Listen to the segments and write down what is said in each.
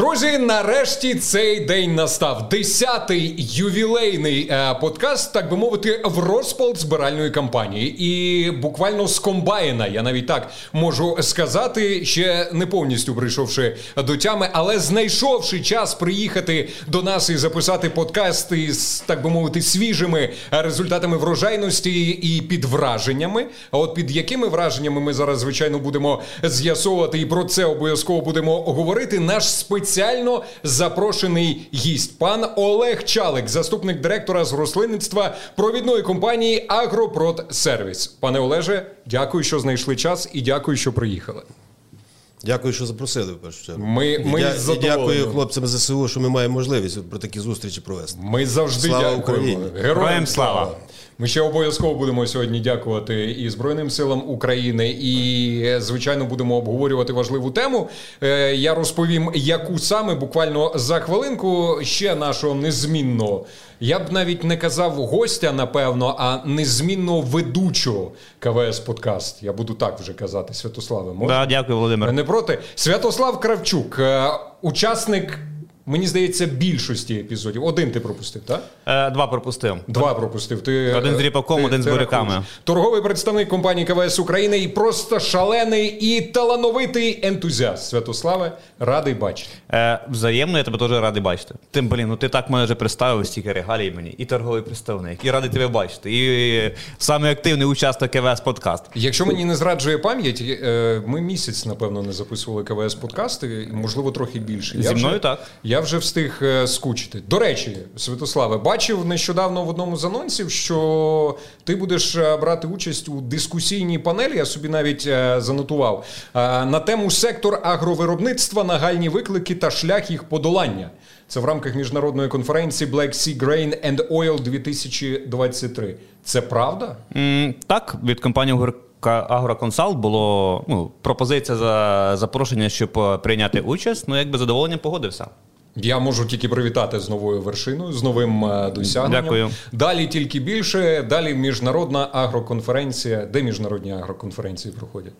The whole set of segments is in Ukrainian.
Друзі, нарешті цей день настав. Десятий ювілейний е, подкаст, так би мовити, в розпал збиральної кампанії. І буквально з комбайна, я навіть так можу сказати, ще не повністю прийшовши до тями, але знайшовши час приїхати до нас і записати подкаст із, так би мовити, свіжими результатами врожайності і під враженнями. А от під якими враженнями ми зараз, звичайно, будемо з'ясовувати, і про це обов'язково будемо говорити. Наш спеціаліст спеціально запрошений гість, пан Олег Чалик, заступник директора з рослинництва провідної компанії Агропродсервіс. Пане Олеже, дякую, що знайшли час, і дякую, що приїхали. Дякую, що запросили. в першу чергу. Ми, ми Я, і дякую хлопцям ЗСУ, що ми маємо можливість про такі зустрічі провести. Ми завжди Слава дякуємо. Україні. Героям слава. Ми ще обов'язково будемо сьогодні дякувати і Збройним силам України, і звичайно будемо обговорювати важливу тему. Е, Я розповім, яку саме буквально за хвилинку ще нашого незмінного. Я б навіть не казав гостя, напевно, а незмінного ведучого КВС Подкаст. Я буду так вже казати. Святославе, можна? Да, дякую, Володимир. Не проти. Святослав Кравчук, е, учасник. Мені здається, більшості епізодів. Один ти пропустив, так? Е, два пропустив. Два пропустив. Ти Один з е, ріпаком, ти- один з буряками. Торговий представник компанії КВС України і просто шалений і талановитий ентузіаст. Святославе, радий бачити. Е, взаємно, я тебе теж радий бачити. Тим, блін, ну ти так мене вже представив, стільки регалій мені. І торговий представник, і радий тебе бачити. І е, саме активний учасник КВС подкаст. Якщо мені не зраджує пам'ять, е, ми місяць, напевно, не записували КВС подкасти, можливо, трохи більше. Зі вже, мною так. Я вже встиг е, скучити. До речі, Святославе, бачив нещодавно в одному з анонсів, що ти будеш е, брати участь у дискусійній панелі. Я собі навіть е, занотував на тему сектор агровиробництва, нагальні виклики та шлях їх подолання. Це в рамках міжнародної конференції Black Sea Grain and Oil 2023. Це правда? М, так, від компанії «Гурка Агроконсалт було ну, пропозиція за запрошення, щоб прийняти участь. Ну, якби задоволенням погодився. Я можу тільки привітати з новою вершиною, з новим е, досягненням. Дякую. Далі тільки більше. Далі міжнародна агроконференція. Де міжнародні агроконференції проходять?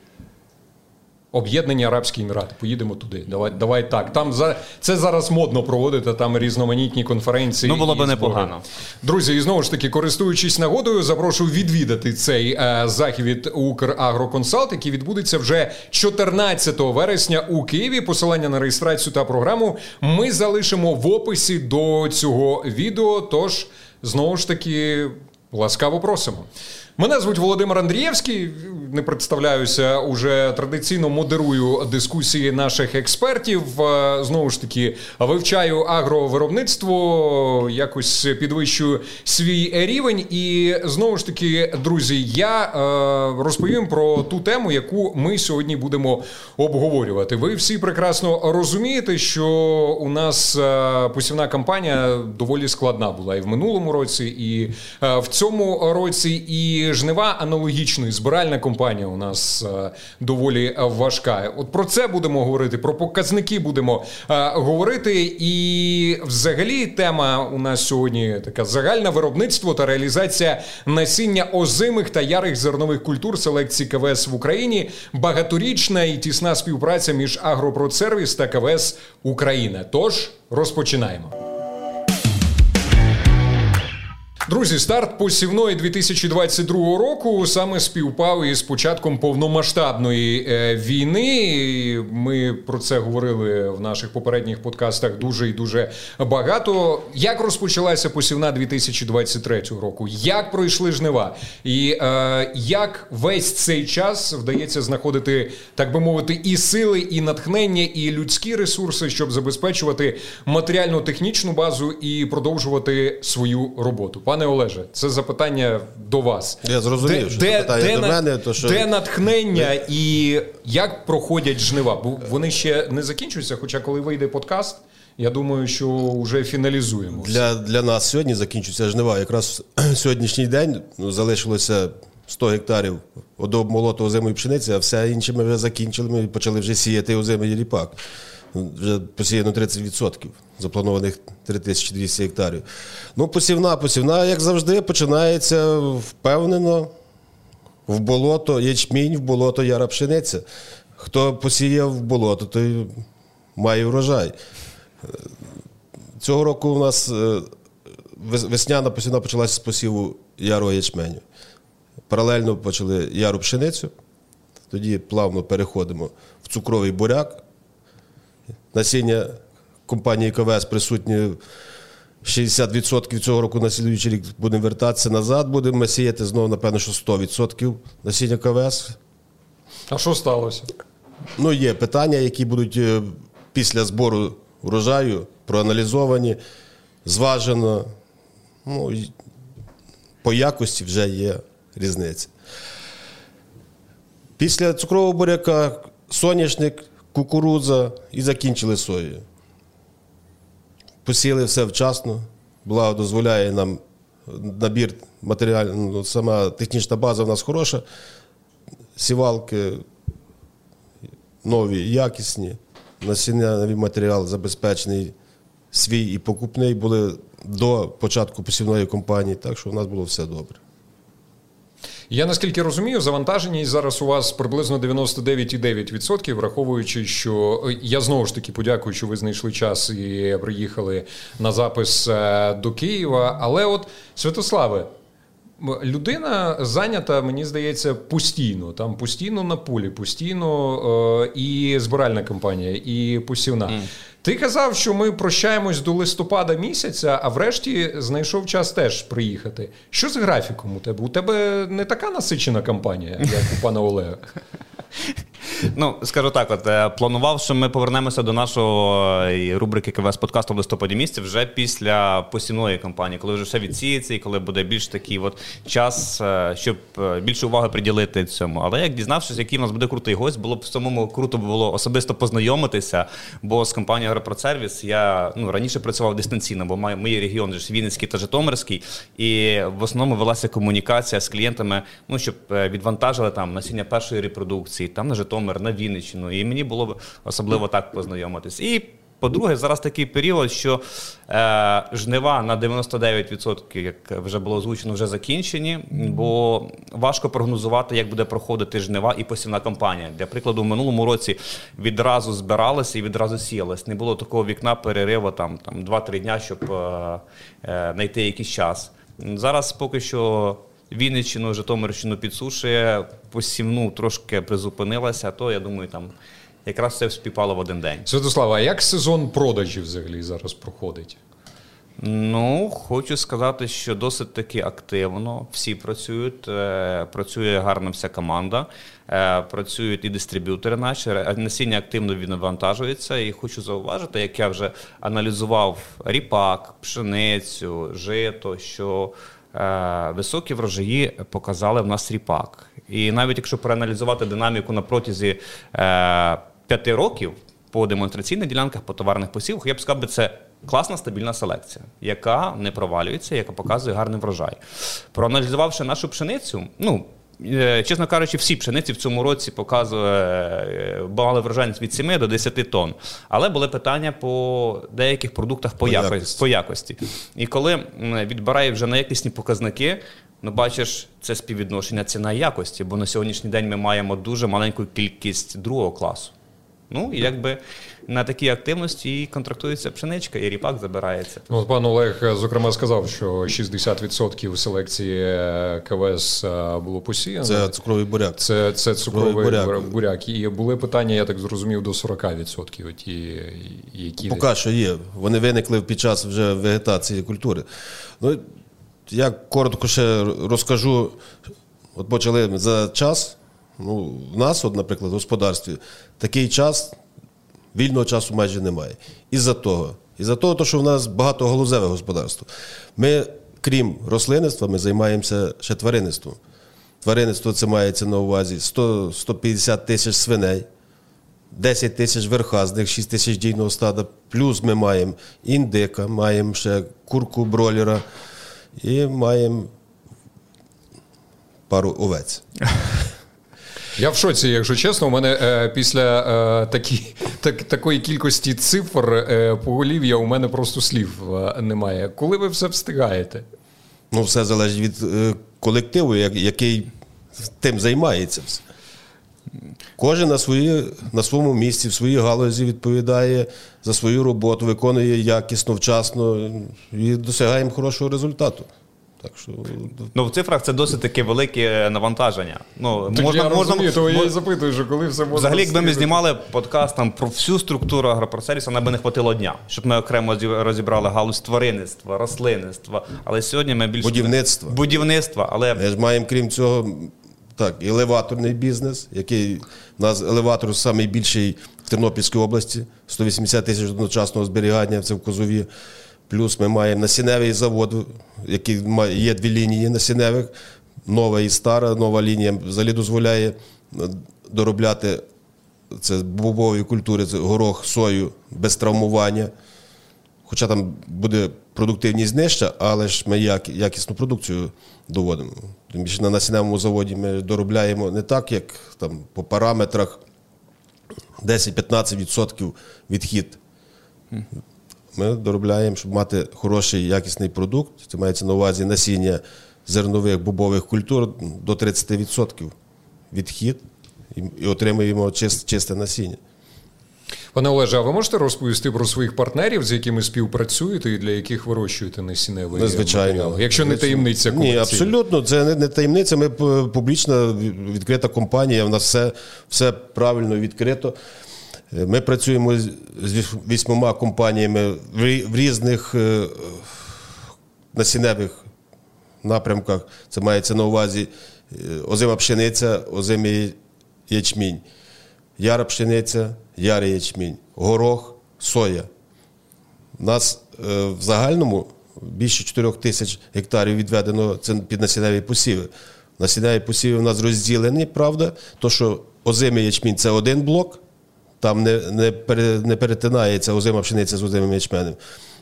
Об'єднані Арабські Емірати. Поїдемо туди. Давай, давай так. Там за це зараз модно проводити. Там різноманітні конференції. Ну, було би непогано. Друзі, і знову ж таки, користуючись нагодою, запрошую відвідати цей е, захід від Украгроконсалт, який відбудеться вже 14 вересня у Києві. Посилання на реєстрацію та програму ми залишимо в описі до цього відео. Тож знову ж таки ласкаво просимо. Мене звуть Володимир Андрієвський. Не представляюся уже традиційно модерую дискусії наших експертів. Е, Знову ж таки, вивчаю агровиробництво, якось підвищую свій рівень. І знову ж таки, друзі, я е, розповім про ту тему, яку ми сьогодні будемо обговорювати. Ви всі прекрасно розумієте, що у нас е, посівна кампанія доволі складна була і в минулому році, і в цьому році. І жнива аналогічно, і збиральна компанія у нас е, доволі е, важка. От про це будемо говорити, про показники будемо е, говорити. І взагалі тема у нас сьогодні така загальне виробництво та реалізація насіння озимих та ярих зернових культур селекції КВС в Україні, багаторічна і тісна співпраця між Агропродсервіс та КВС Україна. Тож розпочинаємо. Друзі, старт посівної 2022 року саме співпав із початком повномасштабної е, війни. Ми про це говорили в наших попередніх подкастах дуже і дуже багато. Як розпочалася посівна 2023 року? Як пройшли жнива? І е, як весь цей час вдається знаходити, так би мовити, і сили, і натхнення, і людські ресурси, щоб забезпечувати матеріально-технічну базу і продовжувати свою роботу? Пане Олеже, це запитання до вас. Я зрозумів, що запитання до на- мене, то що- де натхнення і як проходять жнива? Бо вони ще не закінчуються. Хоча, коли вийде подкаст, я думаю, що вже фіналізуємо. Для, для нас сьогодні закінчується жнива. Якраз сьогоднішній день ну, залишилося 100 гектарів одобмолоту озимої пшениці, а все інше ми вже закінчили. Ми почали вже сіяти озимий ріпак. Вже посіяно 30%, запланованих 3200 гектарів. Ну, посівна, посівна, як завжди, починається впевнено в болото, ячмінь, в болото яра пшениця. Хто посіяв в болото, той має врожай. Цього року у нас е, весняна посівна почалася з посіву яру ячменю. Паралельно почали яру пшеницю, тоді плавно переходимо в цукровий буряк. Насіння компанії КВС присутні 60% цього року на слідуючий рік будемо вертатися назад, будемо сіяти знову, напевно, що 100% насіння КВС. А що сталося? Ну, є питання, які будуть е, після збору врожаю проаналізовані, зважено. Ну, по якості вже є різниця. Після цукрового буряка соняшник, кукурудза і закінчили сою. Посіли все вчасно. Благо дозволяє нам набір матеріалів, ну, сама технічна база в нас хороша. Сівалки, нові, якісні. Насіннявий матеріал забезпечений свій і покупний були до початку посівної кампанії, так що у нас було все добре. Я наскільки розумію, завантаженість зараз у вас приблизно 99,9%, враховуючи, що е, я знову ж таки подякую, що ви знайшли час і приїхали на запис е, до Києва. Але от Святославе. Людина зайнята, мені здається, постійно. Там постійно на полі, постійно е, і збиральна кампанія, і посівна. Ти казав, що ми прощаємось до листопада місяця, а врешті знайшов час теж приїхати. Що з графіком у тебе? У тебе не така насичена кампанія, як у пана Олега. Ну, скажу так, от е, планував, що ми повернемося до нашого е, рубрики КВС подкасту в листопаді місяці вже після посівної кампанії, коли вже все відсіється і коли буде більш такий от час, е, щоб більше уваги приділити цьому. Але як дізнавшись, який у нас буде крутий гость, було б самому круто було особисто познайомитися, бо з компанією Агропроцервіс я ну, раніше працював дистанційно, бо мої регіони ж Вінницький та Житомирський, і в основному велася комунікація з клієнтами, ну щоб відвантажили там насіння першої репродукції, там на Житомир, на Вінниччину. І мені було б особливо так познайомитись. І по-друге, зараз такий період, що е, жнива на 99%, як вже було озвучено, вже закінчені, бо важко прогнозувати, як буде проходити жнива і посівна кампанія. Для прикладу, в минулому році відразу збиралися і відразу сіялись. Не було такого вікна перериву там, там 2-3 дня, щоб е, е, знайти якийсь час. Зараз поки що Вінниччину, Житомирщину підсушує, посівну трошки призупинилася, то я думаю, там якраз все співпало в один день. Святослава, а як сезон продажів взагалі зараз проходить? Ну, хочу сказати, що досить таки активно всі працюють. е, Працює гарна вся команда, е, працюють і дистриб'ютори наші. Насіння активно відвантажується. І хочу зауважити, як я вже аналізував ріпак, пшеницю, жито, що високі врожаї показали в нас ріпак. І навіть якщо проаналізувати динаміку на протязі е, п'яти років по демонстраційних ділянках, по товарних посівах, я б сказав, би, це класна стабільна селекція, яка не провалюється, яка показує гарний врожай. Проаналізувавши нашу пшеницю, ну. Е, Чесно кажучи, всі пшениці в цьому році показує е, мали врожайність від 7 до 10 тонн. Але були питання по деяких продуктах по, По якості. якості. по якості. І коли відбирає вже на якісні показники, ну бачиш, це співвідношення ціна і якості, бо на сьогоднішній день ми маємо дуже маленьку кількість другого класу. Ну і якби на такій активності і контрактується пшеничка, і ріпак забирається. Ну, пан Олег, е, зокрема, сказав, що 60% селекції е, КВС е, було посіяно. Це цукровий буряк. Це, це цукровий буряк. буряк. буряк. І були питання, я так зрозумів, до 40%, ті, які Поки що є. Вони виникли під час вже вегетації культури. Ну, я коротко ще розкажу. От почали за час. Ну, в нас, от, наприклад, в господарстві, такий час, вільного часу майже немає. Із-за того. Із-за того, що в нас багатогалузеве господарство. Ми, крім рослинництва, ми займаємося ще тваринництвом. Тваринництво це мається на увазі 100, 150 тисяч свиней. 10 тисяч верха, з них 6 тисяч дійного стада. Плюс ми маємо індика, маємо ще курку бролера і маємо пару овець. Я в шоці, якщо чесно, у мене е, після е, такі, так, такої кількості цифр е, поголів'я у мене просто слів е, немає. Коли ви все встигаєте? Ну, все залежить від е, колективу, як- який тим займається. Кожен на, свої, на своєму місці, в своїй галузі відповідає за свою роботу, виконує якісно, вчасно і досягаємо хорошого результату. Так що Ну, в цифрах це досить таке велике навантаження. Ну, Так можна, я можна, розумію, то я і запитую, що коли все можна Взагалі, якби ми знімали подкаст там про всю структуру агропроцесів, нам би не хватило дня, щоб ми окремо розібрали галузь тваринництва, рослинництва. Але сьогодні ми більше Будівництва. будівництва, але Ми ж маємо, крім цього, так, елеваторний бізнес, який у нас елеватор найбільший в Тернопільській області, 180 тисяч одночасного зберігання, це в Козові. Плюс ми маємо насінневий завод, який є дві лінії насінневих, нова і стара. Нова лінія взагалі дозволяє е, доробляти це бобові культури, це горох, сою без травмування. Хоча там буде продуктивність нижча, але ж ми якісну продукцію доводимо. Тим більше на насінневому заводі ми доробляємо не так, як там по параметрах 10-15% відхід. Ми доробляємо, щоб мати хороший якісний продукт. Це мається на увазі насіння зернових бобових культур до 30% відхід і, отримуємо чист, чисте насіння. Пане Олеже, а ви можете розповісти про своїх партнерів, з якими співпрацюєте і для яких вирощуєте насінневий Ну, звичайно. матеріал? Якщо не таємниця Ні, абсолютно, це не, не таємниця. Ми публічна відкрита компанія. У нас все, все правильно відкрито. Е, Ми працюємо з вісьмома компаніями в різних е, насінневих напрямках. Це мається на увазі е, озима пшениця, озимий ячмінь, яра пшениця, ярий ячмінь, горох, соя. У нас в загальному більше 4 тисяч гектарів відведено під насінневі посіви. Насінневі посіви у нас розділені, правда, то що озимий ячмінь це один блок, там не, не, не перетинається озима пшениця з озимим ячменем.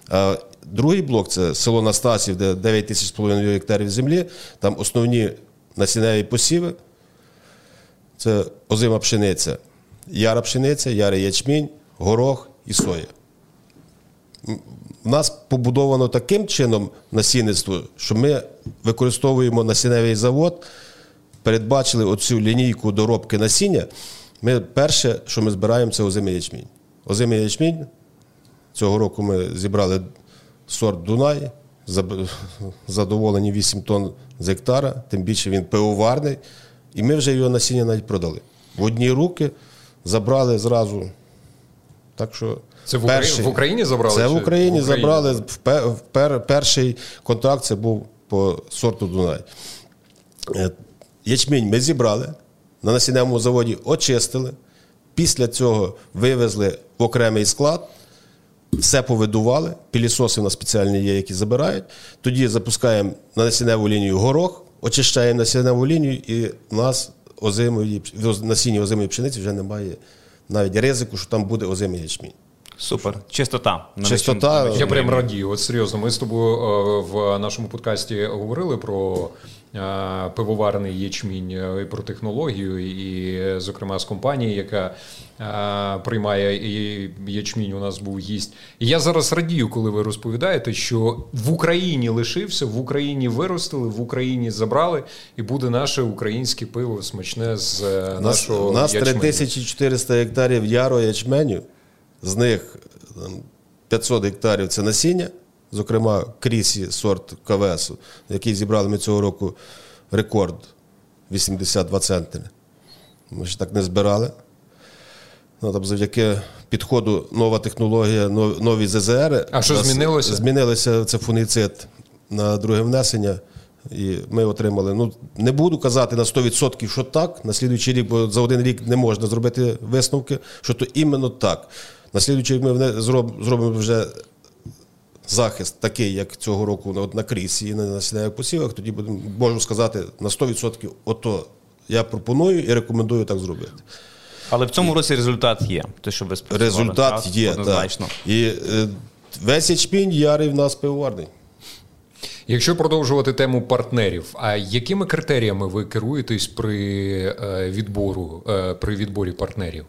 А другий блок це село Настасів, де 9 тисяч з половиною гектарів землі. Там основні насінневі посіви. Це озима пшениця, яра пшениця, ярий ячмінь, горох і соя. У нас побудовано таким чином насінництво, що ми використовуємо насінневий завод, передбачили оцю лінійку доробки насіння. Ми перше, що ми збираємо, це озимий ячмінь. Озимий ячмінь. Цього року ми зібрали сорт Дунай, задоволені 8 тонн з гектара, тим більше він пивоварний. І ми вже його насіння навіть продали. В одні руки забрали зразу. Так що Це в Украї- в Україні забрали Це в Україні в Україні? забрали. В пер- перший контракт це був по сорту Дунай. Е, Ячмінь ми зібрали, на насінневому заводі очистили. Після цього вивезли в окремий склад, все повидували. Пілісоси у нас спеціальні є, які забирають. Тоді запускаємо на насінневу лінію горох, очищаємо насінневу лінію, і в нас озимої, насіння озимої пшениці вже немає навіть ризику, що там буде озимий ячмінь. Супер. Чистота. На Чистота. Я прям радію. От серйозно, ми з тобою е, в нашому подкасті говорили про е, пивоварний ячмінь е, і про технологію, і, зокрема, з компанії, яка приймає ячмінь. У нас був гість. І я зараз радію, коли ви розповідаєте, що в Україні лишився, в Україні виростили, в Україні забрали, і буде наше українське пиво смачне з У нас, нашого у нас ячменю. 3400 гектарів яру ячменю, з них там, 500 гектарів це насіння, зокрема крісі сорт КВС, який зібрали ми цього року рекорд 82 центри. Ми ж так не збирали. Ну, там завдяки підходу нова технологія, нов- нові ЗЗР. А що змінилося? Змінилося це фуніцид на друге внесення. І ми отримали. Ну, не буду казати на 100%, що так. На слідуючий рік, бо за один рік не можна зробити висновки, що то іменно так. На слідуючий рік ми зробимо вже захист такий, як цього року на, от на крісі і на насінневих посівах, тоді будемо, можу сказати на 100% ото я пропоную і рекомендую так зробити. Але в цьому році результат є. Те, що ви Результат так? є. Однозначно. Так. І е, весь ячмінь ярий в нас пивоварний. Якщо продовжувати тему партнерів, а якими критеріями ви керуєтесь при е, відбору е, при відборі партнерів?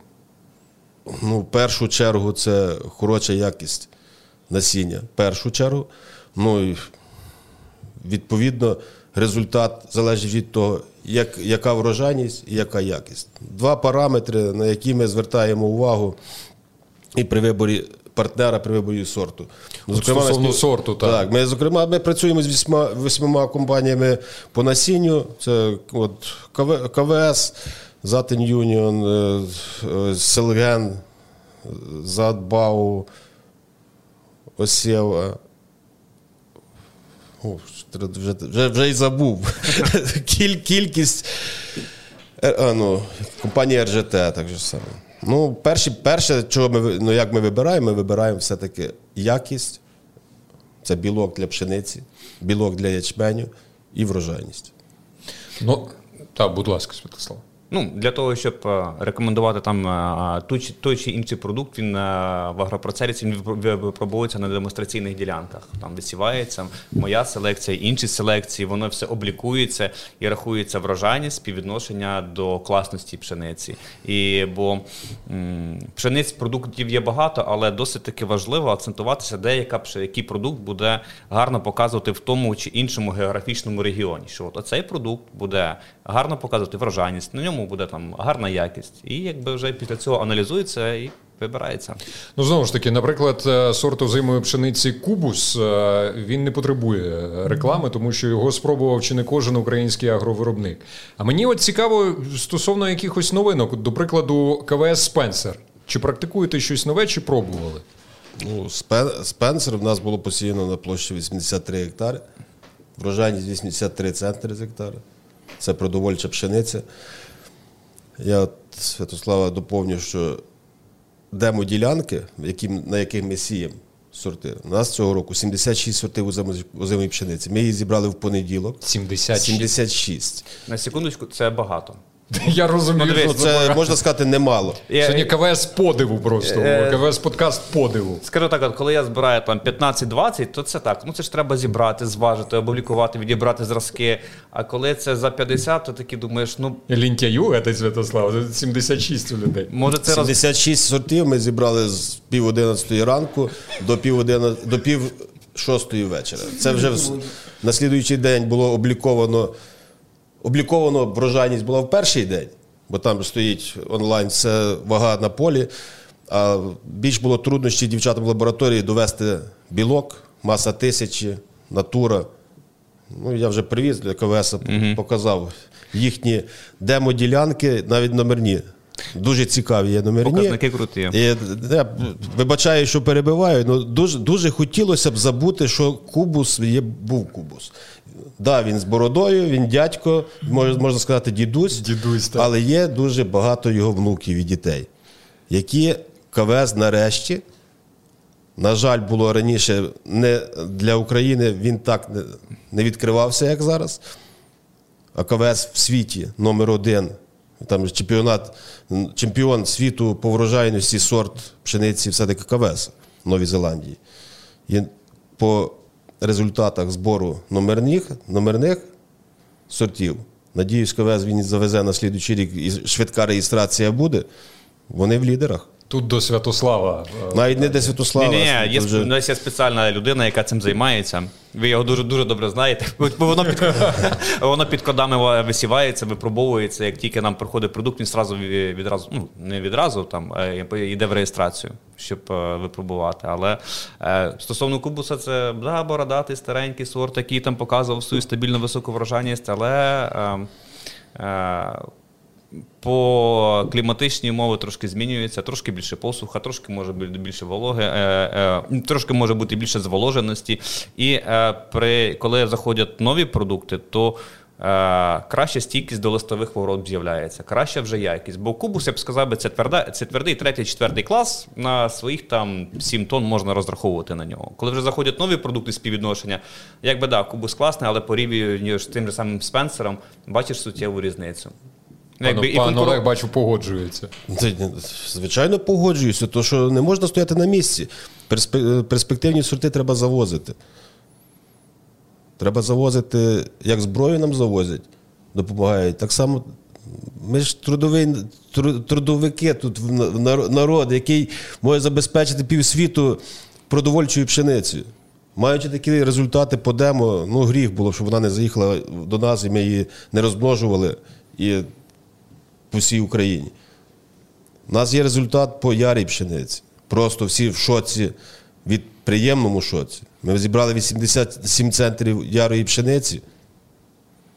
Ну, в першу чергу це хороша якість насіння. В першу чергу. Ну і відповідно результат залежить від того, як, яка врожайність і яка якість. Два параметри, на які ми звертаємо увагу і при виборі партнера, при виборі сорту. Ну, От ми спів- сорту, так. так. Ми, зокрема, ми працюємо з вісьма, восьмома компаніями по насінню. Це от КВ, КВС, Затин Юніон, е, е, Селген, Задбау, Осєва. О, вже, вже, вже, й забув. Кіль, кількість Е, а, ну, компанія РЖТ так же саме. Ну, перші, перше, чого ми, ну, як ми вибираємо, ми вибираємо все-таки якість, це білок для пшениці, білок для ячменю і врожайність. Ну, так, будь ласка, Святослав. Ну, для того, щоб е, рекомендувати там е, той, чи- інший продукт, він е, в агропроцесі він випро- випробовується на демонстраційних ділянках. Там висівається моя селекція, інші селекції, воно все облікується і рахується врожайність, співвідношення до класності пшениці. І бо м, пшениць продуктів є багато, але досить таки важливо акцентуватися, де яка який продукт буде гарно показувати в тому чи іншому географічному регіоні. Що от оцей продукт буде гарно показувати врожайність, на ньому буде там гарна якість. І якби вже після цього аналізується і вибирається. Ну, знову ж таки, наприклад, е, сорт озимої пшениці Кубус е, він не потребує реклами, тому що його спробував чи не кожен український агровиробник. А мені от цікаво стосовно якихось новинок, до прикладу, КВС Спенсер. Чи практикуєте щось нове, чи пробували? Ну, Спенсер в нас було посіяно на площі 83 гектари, врожайність 83 центри з гектара. Це продовольча пшениця. Я от Святослава доповню, що демоділянки, які, на яких ми сіємо сорти, у нас цього року 76 сортів озимої- пшениці. Ми її зібрали в понеділок. 76. 76. На секундочку, це багато. Я розумію, Ну, дивись, що це Це можна сказати немало. Я- Сьогодні КВС подиву просто. Е, КВС подкаст подиву. Скажу так, от коли я збираю там 15-20, то це так. Ну це ж треба зібрати, зважити, опублікувати, відібрати зразки. А коли це за 50, то таки думаєш, ну Лінтяю, це Святослав, 76 у людей. може це роз... 76 сортів ми зібрали з пів одинадцятої ранку до пів, одина... до пів шостої вечора. Це вже в... на слідуючий день було обліковано. Обліковано врожайність була в перший день, бо там стоїть онлайн все вага на полі. А більш було труднощі дівчатам в лабораторії довести білок, маса тисячі, натура. Ну, я вже привіз для КВС, показав їхні демоділянки, навіть номерні. Дуже цікаві є номерні. Показники круті. І, я вибачаю, що перебиваю, але дуже, дуже хотілося б забути, що кубус є, був кубус. Да, він з бородою, він дядько, можна, можна сказати, дідусь, Дідусь, так. але є дуже багато його внуків і дітей, які КВС нарешті, на жаль, було раніше не для України він так не, не відкривався, як зараз. А КВС в світі номер один. Там чемпіонат, чемпіон світу по врожайності сорт пшениці все-таки КВС в Новій Зеландії. І по результатах збору номерних, номерних сортів, надіюсь, КВС він завезе на слідуючий рік і швидка реєстрація буде. Вони в лідерах. Тут до Святослава. е, Навіть не де Святослава. Ні, ні, є, вже- у нас є спеціальна людина, яка цим займається. Ви його дуже дуже добре знаєте. Бо воно під, воно під кодами висівається, випробовується. Як тільки нам приходить продукт, він зразу відразу, ну не відразу там йде в реєстрацію, щоб е, випробувати. Але е, стосовно кубуса, це да, бородатий, старенький сорт, який там показував свою стабільну високу врожайність, але. По кліматичній умови трошки змінюються, трошки більше посуха, трошки може бути більше вологи, е, е, трошки може бути більше зволоженості. І е, при, коли заходять нові продукти, то е, краща стійкість до листових хвороб з'являється, краща вже якість. Бо кубус, я б сказав, би, це, тверда, це твердий третій, четвертий клас. На своїх там 7 тонн можна розраховувати на нього. Коли вже заходять нові продукти співвідношення, якби да, кубус класний, але порівнюєш з тим же самим спенсером, бачиш суттєву різницю. Пан, Якби і пан Олег, бачу, погоджується. Звичайно, погоджуюся, то що не можна стояти на місці. Перспективні сорти треба завозити. Треба завозити, як зброю нам завозять, допомагають. Так само ми ж трудовий, трудовики тут народ, який може забезпечити півсвіту продовольчою пшеницею. Маючи такі результати по демо, ну гріх було, щоб вона не заїхала до нас, і ми її не розмножували і по всій Україні. У нас є результат по ярій пшениці. Просто всі в шоці від приємному шоці. Ми зібрали 87 центрів ярої пшениці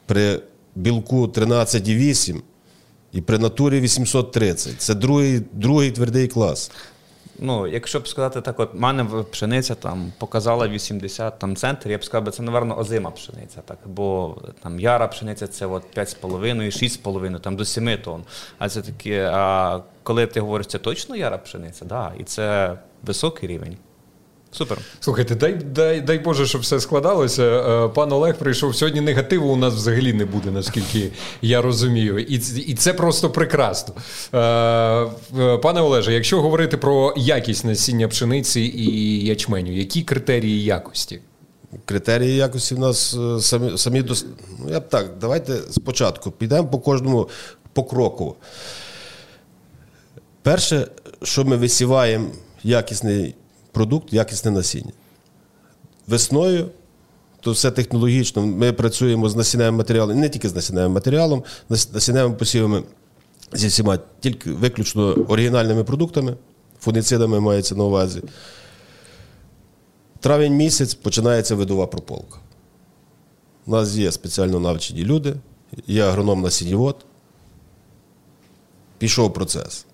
при білку 13,8 і при натурі 830. Це другий, другий твердий клас. Ну, якщо б сказати так, от мене пшениця там показала 80 там, центрів, я б сказав, це, напевно, озима пшениця. Так, бо там яра пшениця це от 5,5, 6,5, там до 7 тонн. А це таке, а коли ти говориш, це точно яра пшениця, да, і це високий рівень. Супер. Слухайте, дай, дай, дай Боже, щоб все складалося. Е, Пан Олег прийшов сьогодні. Негативу у нас взагалі не буде, наскільки я розумію. І, і це просто прекрасно. Е, е, Пане Олеже, якщо говорити про якість насіння пшениці і ячменю, які критерії якості? Критерії якості в нас самі, самі дос... ну, я б так, давайте спочатку підемо по кожному покроково. Перше, що ми висіваємо якісний продукт, якісне насіння. Весною, то все технологічно. Ми працюємо з насінневим матеріалом, не тільки з насінневим матеріалом, нас- насінневими посівами зі всіма, тільки виключно оригінальними продуктами, фуніцидами мається на увазі. Травень місяць починається видова прополка. У нас є спеціально навчені люди, є агроном на сінівод. Пішов процес.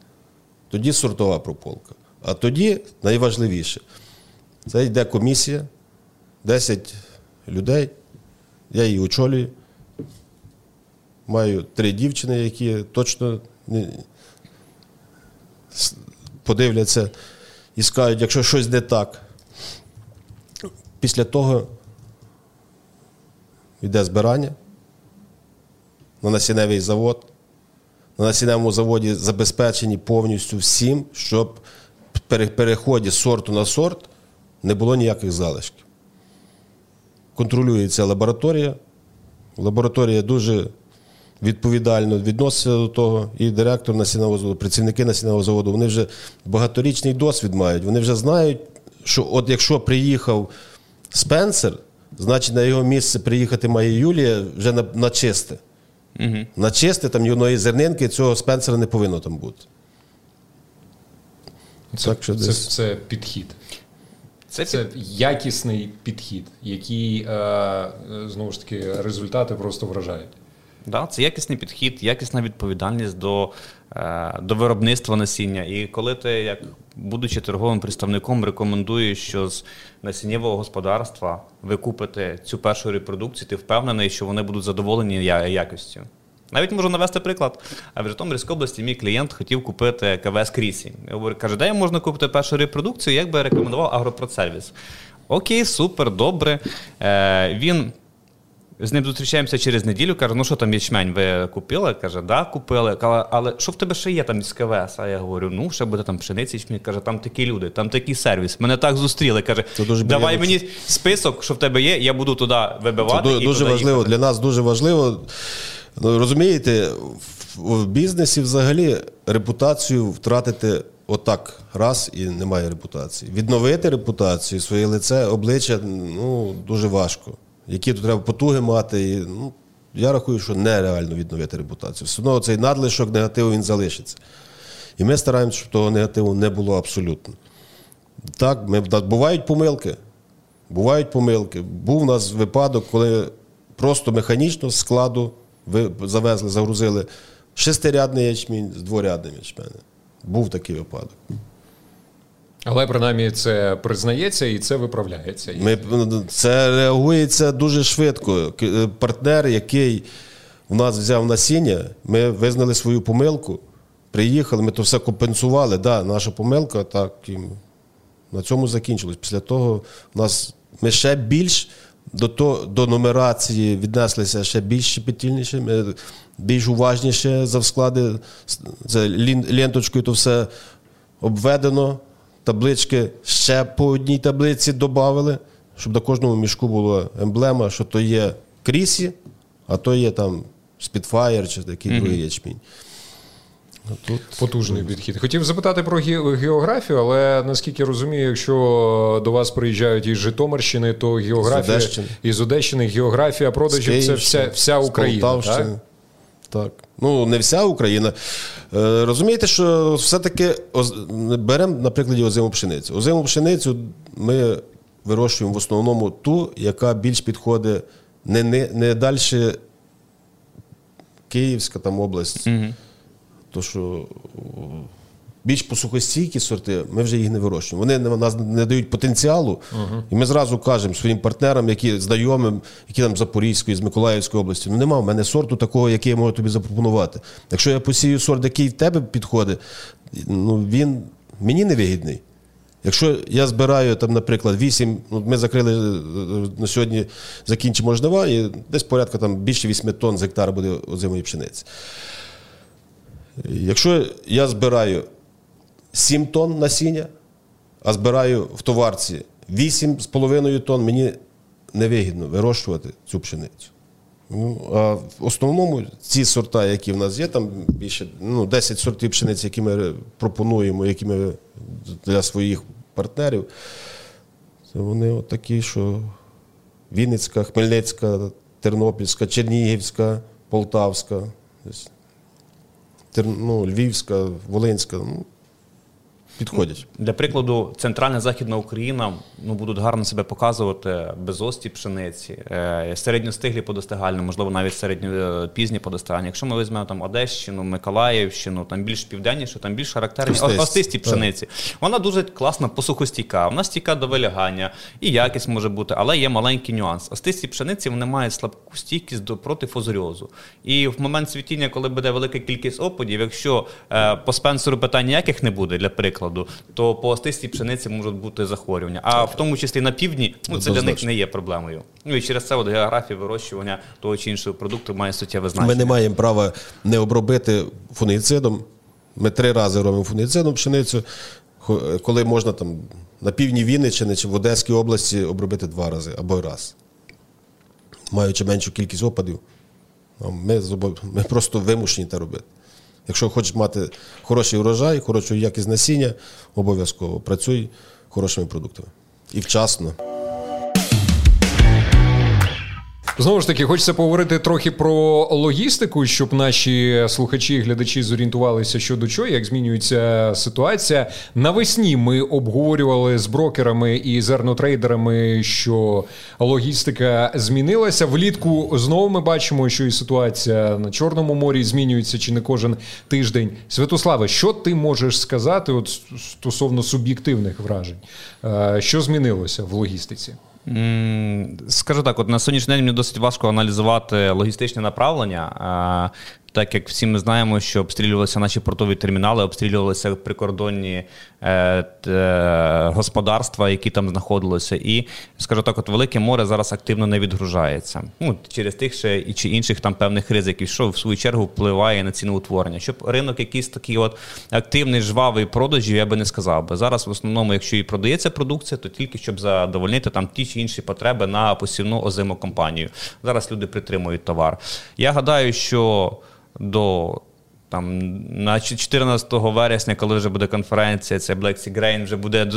Тоді сортова прополка. А тоді найважливіше це йде комісія, 10 людей. Я її очолюю. Маю три дівчини, які точно подивляться і скажуть, якщо щось не так. Після того йде збирання на насінневий завод. На насінневому заводі забезпечені повністю всім, щоб переході з сорту на сорт не було ніяких залишків. Контролюється лабораторія. Лабораторія дуже відповідально відноситься до того. І директор насінневого заводу, працівники насінневого заводу, вони вже багаторічний досвід мають. Вони вже знають, що от якщо приїхав Спенсер, значить на його місце приїхати має Юлія вже на, на чисте. Угу. На чисте там одної зернинки цього Спенсера не повинно там бути. Це, Так що це, десь- це підхід. Це, Це якісний підхід, який е, е, знову ж таки результати просто вражають. Да, це якісний підхід, якісна відповідальність до, е, до виробництва насіння. І коли ти, як будучи торговим представником, рекомендуєш, що з насіннєвого господарства ви купите цю першу репродукцію, ти впевнений, що вони будуть задоволені якістю. Навіть можу навести приклад. А в Житомирській області мій клієнт хотів купити КВС Крісі. Я говорю, каже, де можна купити першу репродукцію, як би рекомендував агропродсервіс. Окей, супер, добре. Е, він з ним зустрічаємося через неділю, каже, ну що там ячмень, ви купили? Каже, да, купили. Каже, але що в тебе ще є там із КВС? А я говорю, ну ще буде там пшениці ячмінь. Каже, там такі люди, там такий сервіс. Мене так зустріли. Каже, Це дуже давай мені список, що в тебе є, я буду туди Це вибивати. ду- і дуже туди важливо. їхати. Для нас дуже важливо. Ну, розумієте, в, бізнесі взагалі репутацію втратити отак раз і немає репутації. Відновити репутацію, своє лице, обличчя ну, дуже важко. Які тут треба потуги мати. І, ну, я рахую, що нереально відновити репутацію. Все одно цей надлишок негативу він залишиться. І ми стараємося, щоб того негативу не було абсолютно. Так, ми, бувають помилки. Бувають помилки. Був у нас випадок, коли просто механічно з складу ви завезли, загрузили шестирядний ячмінь з дворядним ячменем. Був такий випадок. Але принаймні це признається і це виправляється. Ми, це реагується дуже швидко. Е, Партнер, який в нас взяв насіння, ми визнали свою помилку, приїхали, ми то все компенсували. Да, наша помилка, так, і на цьому закінчилось. Після того в нас ми ще більш до, то, до нумерації віднеслися ще більш щепетільніше, більш уважніше за склади. Це ленточкою то все обведено. Таблички ще по одній таблиці додали, щоб на кожному мішку була емблема, що то є крісі, а то є там Spitfire чи такий другий ячмінь. Тут Потужний підхід. Хотів запитати про географію, але наскільки розумію, якщо до вас приїжджають із Житомирщини, то географія з із Одещини, географія продажів це вся вся Україна. так? Так. Ну, не вся Україна. Е, розумієте, що все-таки беремо на прикладі озиму пшеницю. Озиму пшеницю ми вирощуємо в основному ту, яка більш підходить не не, не далі Київська там область. Угу. То що більш посухостійкі сорти, ми вже їх не вирощуємо. Вони нас не дають потенціалу, uh-huh. і ми зразу кажемо своїм партнерам, які знайомим, які там з Запорізької, з Миколаївської області, ну нема в мене сорту такого, який я можу тобі запропонувати. Якщо я посію сорт, який в тебе підходить, ну він мені не вигідний. Якщо я збираю, там, наприклад, 8, ну, ми закрили е, на сьогодні, закінчимо жнива, і десь порядка там більше 8 тонн з гектара буде озимої пшениці. Якщо я збираю 7 тонн насіння, а збираю в товарці 8,5 тонн, мені невигідно вирощувати цю пшеницю. Ну, а В основному ці сорта, які в нас є, там більше ну, 10 сортів пшениці, які ми пропонуємо, які ми для своїх партнерів, це вони от такі, що Вінницька, Хмельницька, Тернопільська, Чернігівська, Полтавська, ну, Львівська, Волинська. Ну, підходять. Для прикладу, центральна західна Україна ну будуть гарно себе показувати без ості пшениці, е, середньостиглі подостигальні, можливо, навіть середньопізні е, подостигальні. Якщо ми візьмемо там Одещину, Миколаївщину, там більш південніше, там більш характерні остисті пшениці. Вона дуже класна посухостійка. Вона стійка до вилягання і якість може бути, але є маленький нюанс. Остисті пшениці вони мають слабку стійкість до проти фозоріозу. І в момент цвітіння, коли буде велика кількість опадів, якщо е, по спенсору питань ніяких не буде для прикладу закладу, то по остистій пшениці можуть бути захворювання. А в тому числі на півдні ну, це для них не є проблемою. Ну і через це от географія вирощування того чи іншого продукту має суттєве значення. Ми не маємо права не обробити фунгіцидом. Ми три рази робимо фунгіцидом пшеницю, коли можна там на півдні Вінниччини чи в Одеській області обробити два рази або раз. Маючи меншу кількість опадів, ми ми просто вимушені це робити. Якщо хочеш мати хороший урожай, хорошу якість насіння, обов'язково працюй хорошими продуктами. І вчасно. Знову ж таки, хочеться поговорити трохи про логістику, щоб наші слухачі і глядачі зорієнтувалися щодо чого, як змінюється ситуація. Навесні ми обговорювали з брокерами і зернотрейдерами, що логістика змінилася. Влітку знову ми бачимо, що і ситуація на Чорному морі змінюється чи не кожен тиждень. Святославе, що ти можеш сказати от стосовно суб'єктивних вражень? Е, що змінилося в логістиці? Скажу так, от на сьогоднішній день мені досить важко аналізувати логістичне направлення так як всі ми знаємо, що обстрілювалися наші портові термінали, обстрілювалися прикордонні е, е, господарства, які там знаходилися. І скажу так, от велике море зараз активно не відгружається. Ну через тих ще і чи інших там певних ризиків, що в свою чергу впливає на ціноутворення. Щоб ринок якийсь такий от активний, жвавий продажів, я би не сказав би. Зараз в основному, якщо і продається продукція, то тільки щоб задовольнити там ті чи інші потреби на посівну озиму компанію. Зараз люди притримують товар. Я гадаю, що до там на 14 вересня, коли вже буде конференція, це Black Sea Grain, вже буде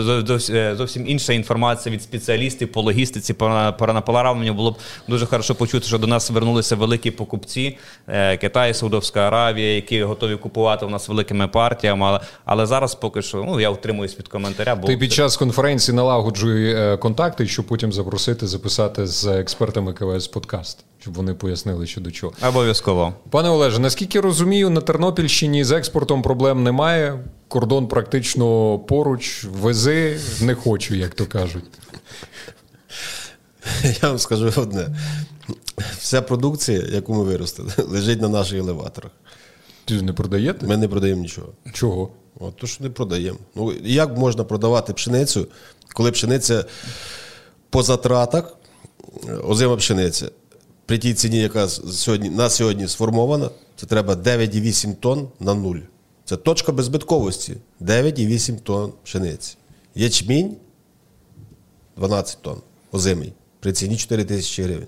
е, зовсім інша інформація від спеціалістів по логістиці, по перенаполаравленню. Було б дуже хорошо почути, що до нас звернулися великі покупці е, Китай, Саудовська Аравія, які готові купувати у нас великими партіями. Але але зараз поки що ну я утримуюсь від коментаря. Бо ти під час конференції налагоджуй е, контакти, щоб потім запросити записати з експертами КВС подкаст щоб вони пояснили, що до чого. Обов'язково. Пане Олеже, наскільки розумію, на Тернопільщині з експортом проблем немає. Кордон практично поруч, вези не хочу, як то кажуть. Я вам скажу одне: вся продукція, яку ми виростили, лежить на наших елеваторах. Ти ж не продаєте? Ми не продаємо нічого. Чого? От, то що не продаємо. Ну, Як можна продавати пшеницю, коли пшениця по затратах, озима пшениця при тій ціні, яка сьогодні, на сьогодні сформована, це треба 9,8 тонн на нуль. Це точка беззбитковості 9,8 тонн пшениці. Ячмінь 12 тонн озимий при ціні 4 тисячі гривень.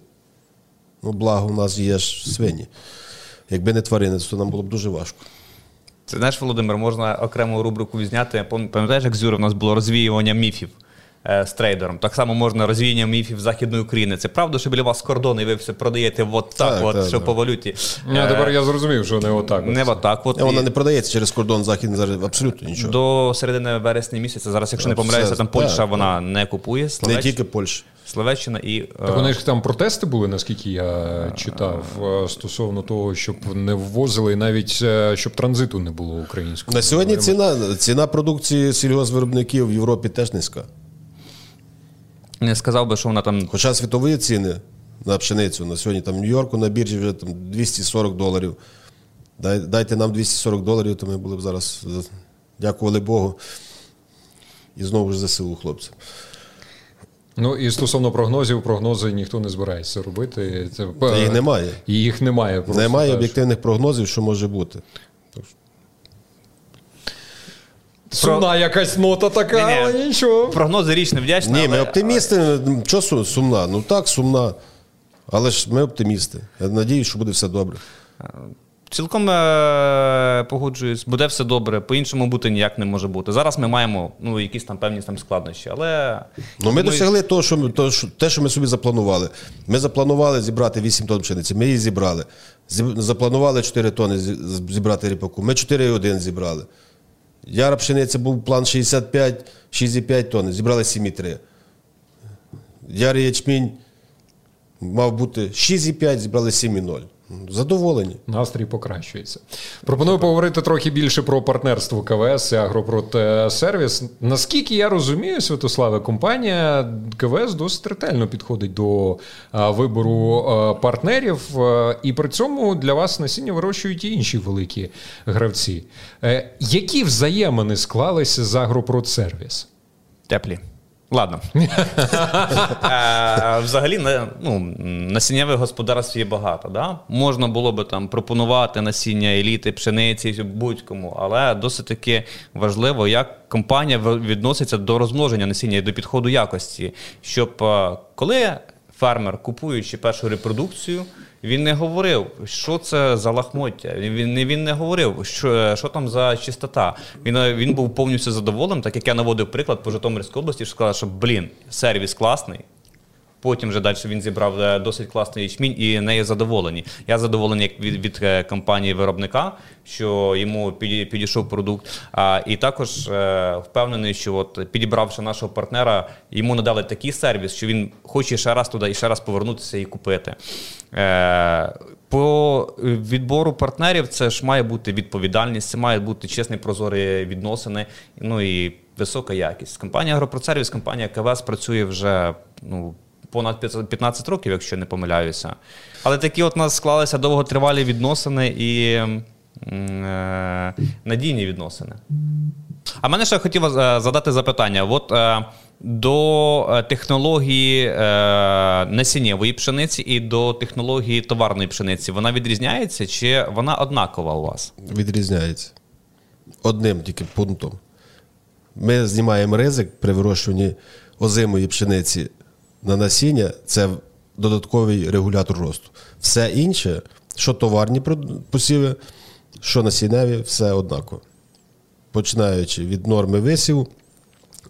Ну, благо, у нас є ж свині. Якби не тварини, то нам було б дуже важко. Це знаєш, Володимир, можна окрему рубрику відзняти. Пам'ятаєш, як Зюри в нас було розвіювання міфів з трейдером. Так само можна розвіяння міфів Західної України. Це правда, що біля вас кордон, і ви все продаєте от так, Так, от, так, що так. по валюті. Я Е, тепер я зрозумів, що не отак. Не отак. От, Вона і не продається через кордон західний зараз абсолютно нічого. До середини вересня місяця. Зараз, якщо не помиляюся, там Польща так, вона не купує. Не тільки Польща. Словаччина і. е, Так вони ж там протести були, наскільки я читав, е, стосовно того, щоб не ввозили, і навіть е, щоб транзиту не було українського. На сьогодні ціна, ціна продукції сільгоспвиробників в Європі теж низька. Не сказав би, що вона там Хоча світові ціни на пшеницю на сьогодні там в Нью-Йорку на біржі вже там 240 доларів. Дай, дайте нам 240 доларів, то ми були б зараз, дякували Богу. І знову ж ЗСУ, хлопці. Ну і стосовно прогнозів, прогнози ніхто не збирається робити. Це, Та їх немає. І їх немає. Просто, Немає так, об'єктивних прогнозів, що може бути. Сумна якась нота така, Ні-ні. але нічого. прогнози річ не вдячна. Ні, ми але- оптимісти. Що су- сумна? Ну так, сумна. Але ж ми оптимісти. Я надіюсь, що буде все добре. Цілком е, погоджуюсь, буде все добре, по-іншому бути ніяк не може бути. Зараз ми маємо ну, якісь там певні там складнощі, але. Ну, ми Тому- досягли того, що ми, то, що, те, що ми собі запланували. Ми запланували зібрати 8 тонн пшениці, ми її зібрали. Зіб- Запланували 4 тонни зібрати ріпаку. Ми 4,1 зібрали. Яра пшениця був план 65, 6,5 тонн, зібрали 7,3. Ярий ячмінь мав бути 6,5, зібрали 7,0. Задоволені. Настрій покращується. Пропоную поговорити трохи більше про партнерство КВС і Агропродсервіс. Наскільки я розумію, Святославе, компанія КВС досить ретельно підходить до вибору партнерів, і при цьому для вас насіння вирощують і інші великі гравці. Е, Які взаємини склалися з Агропродсервіс? Теплі. Ладно. Е, Взагалі, на- ну, насіннєвих господарств є багато. Да? Можна було би там пропонувати насіння еліти, пшениці будь-кому, але досить таки важливо, як компанія відноситься до розмноження насіння і до підходу якості. Щоб е, коли фермер, купуючи першу репродукцію, він не говорив, що це за лахмоття. Він не він не говорив, що, що там за чистота. Він, е, він був повністю задоволений, так як я наводив приклад по Житомирській області, що сказав, що блін, сервіс класний. Потім вже далі він зібрав е, досить класний ячмінь і нею задоволені. Я задоволений від, від е, компанії виробника, що йому підійшов продукт. А, і також е, впевнений, що от підібравши нашого партнера, йому надали такий сервіс, що він хоче ще раз туди і ще раз повернутися і купити. По відбору партнерів це ж має бути відповідальність, це має бути чесні прозорі відносини. Ну і висока якість. Компанія Агропродсервіс, компанія КВС працює вже ну, понад 15 років, якщо не помиляюся. Але такі от у нас склалися довготривалі відносини і е, надійні відносини. А мене ще хотів е, задати запитання. От е, до е, технології е, насіннєвої пшениці і до технології товарної пшениці вона відрізняється чи вона однакова у вас? Відрізняється. Одним тільки пунктом. Ми знімаємо ризик при вирощуванні озимої пшениці на насіння це додатковий регулятор росту. Все інше, що товарні посіви, що насінневі, все однаково. Починаючи від норми висіву,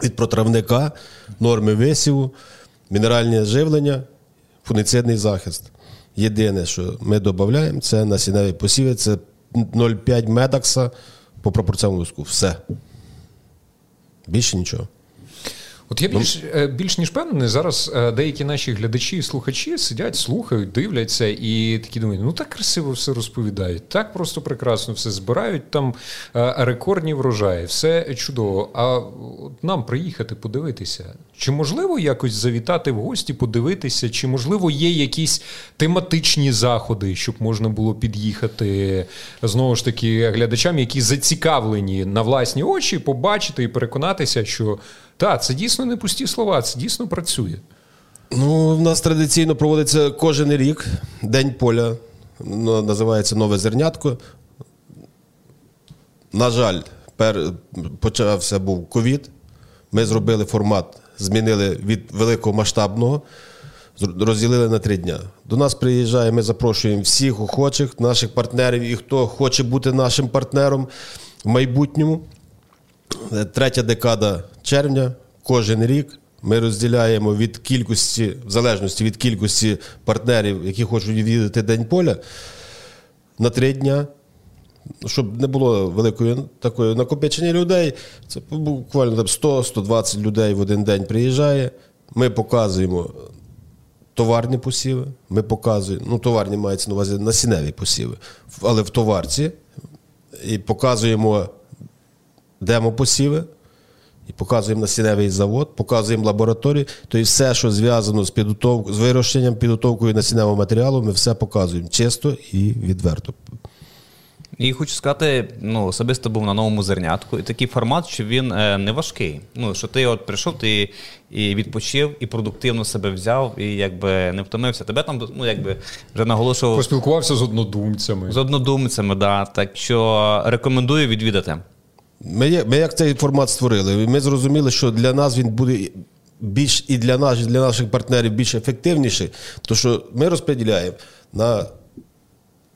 від протравника, норми висіву, мінеральне живлення, фунгіцидний захист. Єдине, що ми додаємо, це насінневі посіви, це 0,5 медакса по пропорційному лиску. Все. Більше нічого. От я більш, е, більш ніж певний, зараз е, деякі наші глядачі і слухачі сидять, слухають, дивляться і такі думають, ну так красиво все розповідають, так просто прекрасно все збирають, там е, рекордні врожаї, все чудово. А от нам приїхати подивитися, чи можливо якось завітати в гості, подивитися, чи можливо є якісь тематичні заходи, щоб можна було під'їхати знову ж таки глядачам, які зацікавлені на власні очі, побачити і переконатися, що так, це дійсно не пусті слова, це дійсно працює. Ну, в нас традиційно проводиться кожен рік День поля. Ну, Називається Нове зернятко. На жаль, пер... почався був ковід. Ми зробили формат, змінили від великого масштабного, розділили на три дня. До нас приїжджає, ми запрошуємо всіх охочих, наших партнерів і хто хоче бути нашим партнером. в майбутньому, третя декада червня, кожен рік. Ми розділяємо від кількості, в залежності від кількості партнерів, які хочуть відвідати День поля, на три дня. Щоб не було великої такої накопичення людей, це буквально там 100-120 людей в один день приїжджає. Ми показуємо товарні посіви, ми показуємо, ну, товарні мається на увазі насінневі посіви, але в товарці і показуємо демопосіви, і показуємо насінневий завод, показуємо лабораторію. Тобто все, що зв'язано з підготовкою, з вирощенням, підготовкою насінневого матеріалу, ми все показуємо чисто і відверто. І хочу сказати, ну особисто був на новому зернятку, і такий формат, що він е, не важкий. Ну що ти от прийшов, ти і відпочив, і продуктивно себе взяв, і якби не втомився. Тебе там ну якби вже наголошував поспілкувався з однодумцями. З однодумцями, да. Так що рекомендую відвідати. Ми ми як цей формат створили. Ми зрозуміли, що для нас він буде більш і для нас, і для наших партнерів більш ефективніший, тому що ми розподіляємо на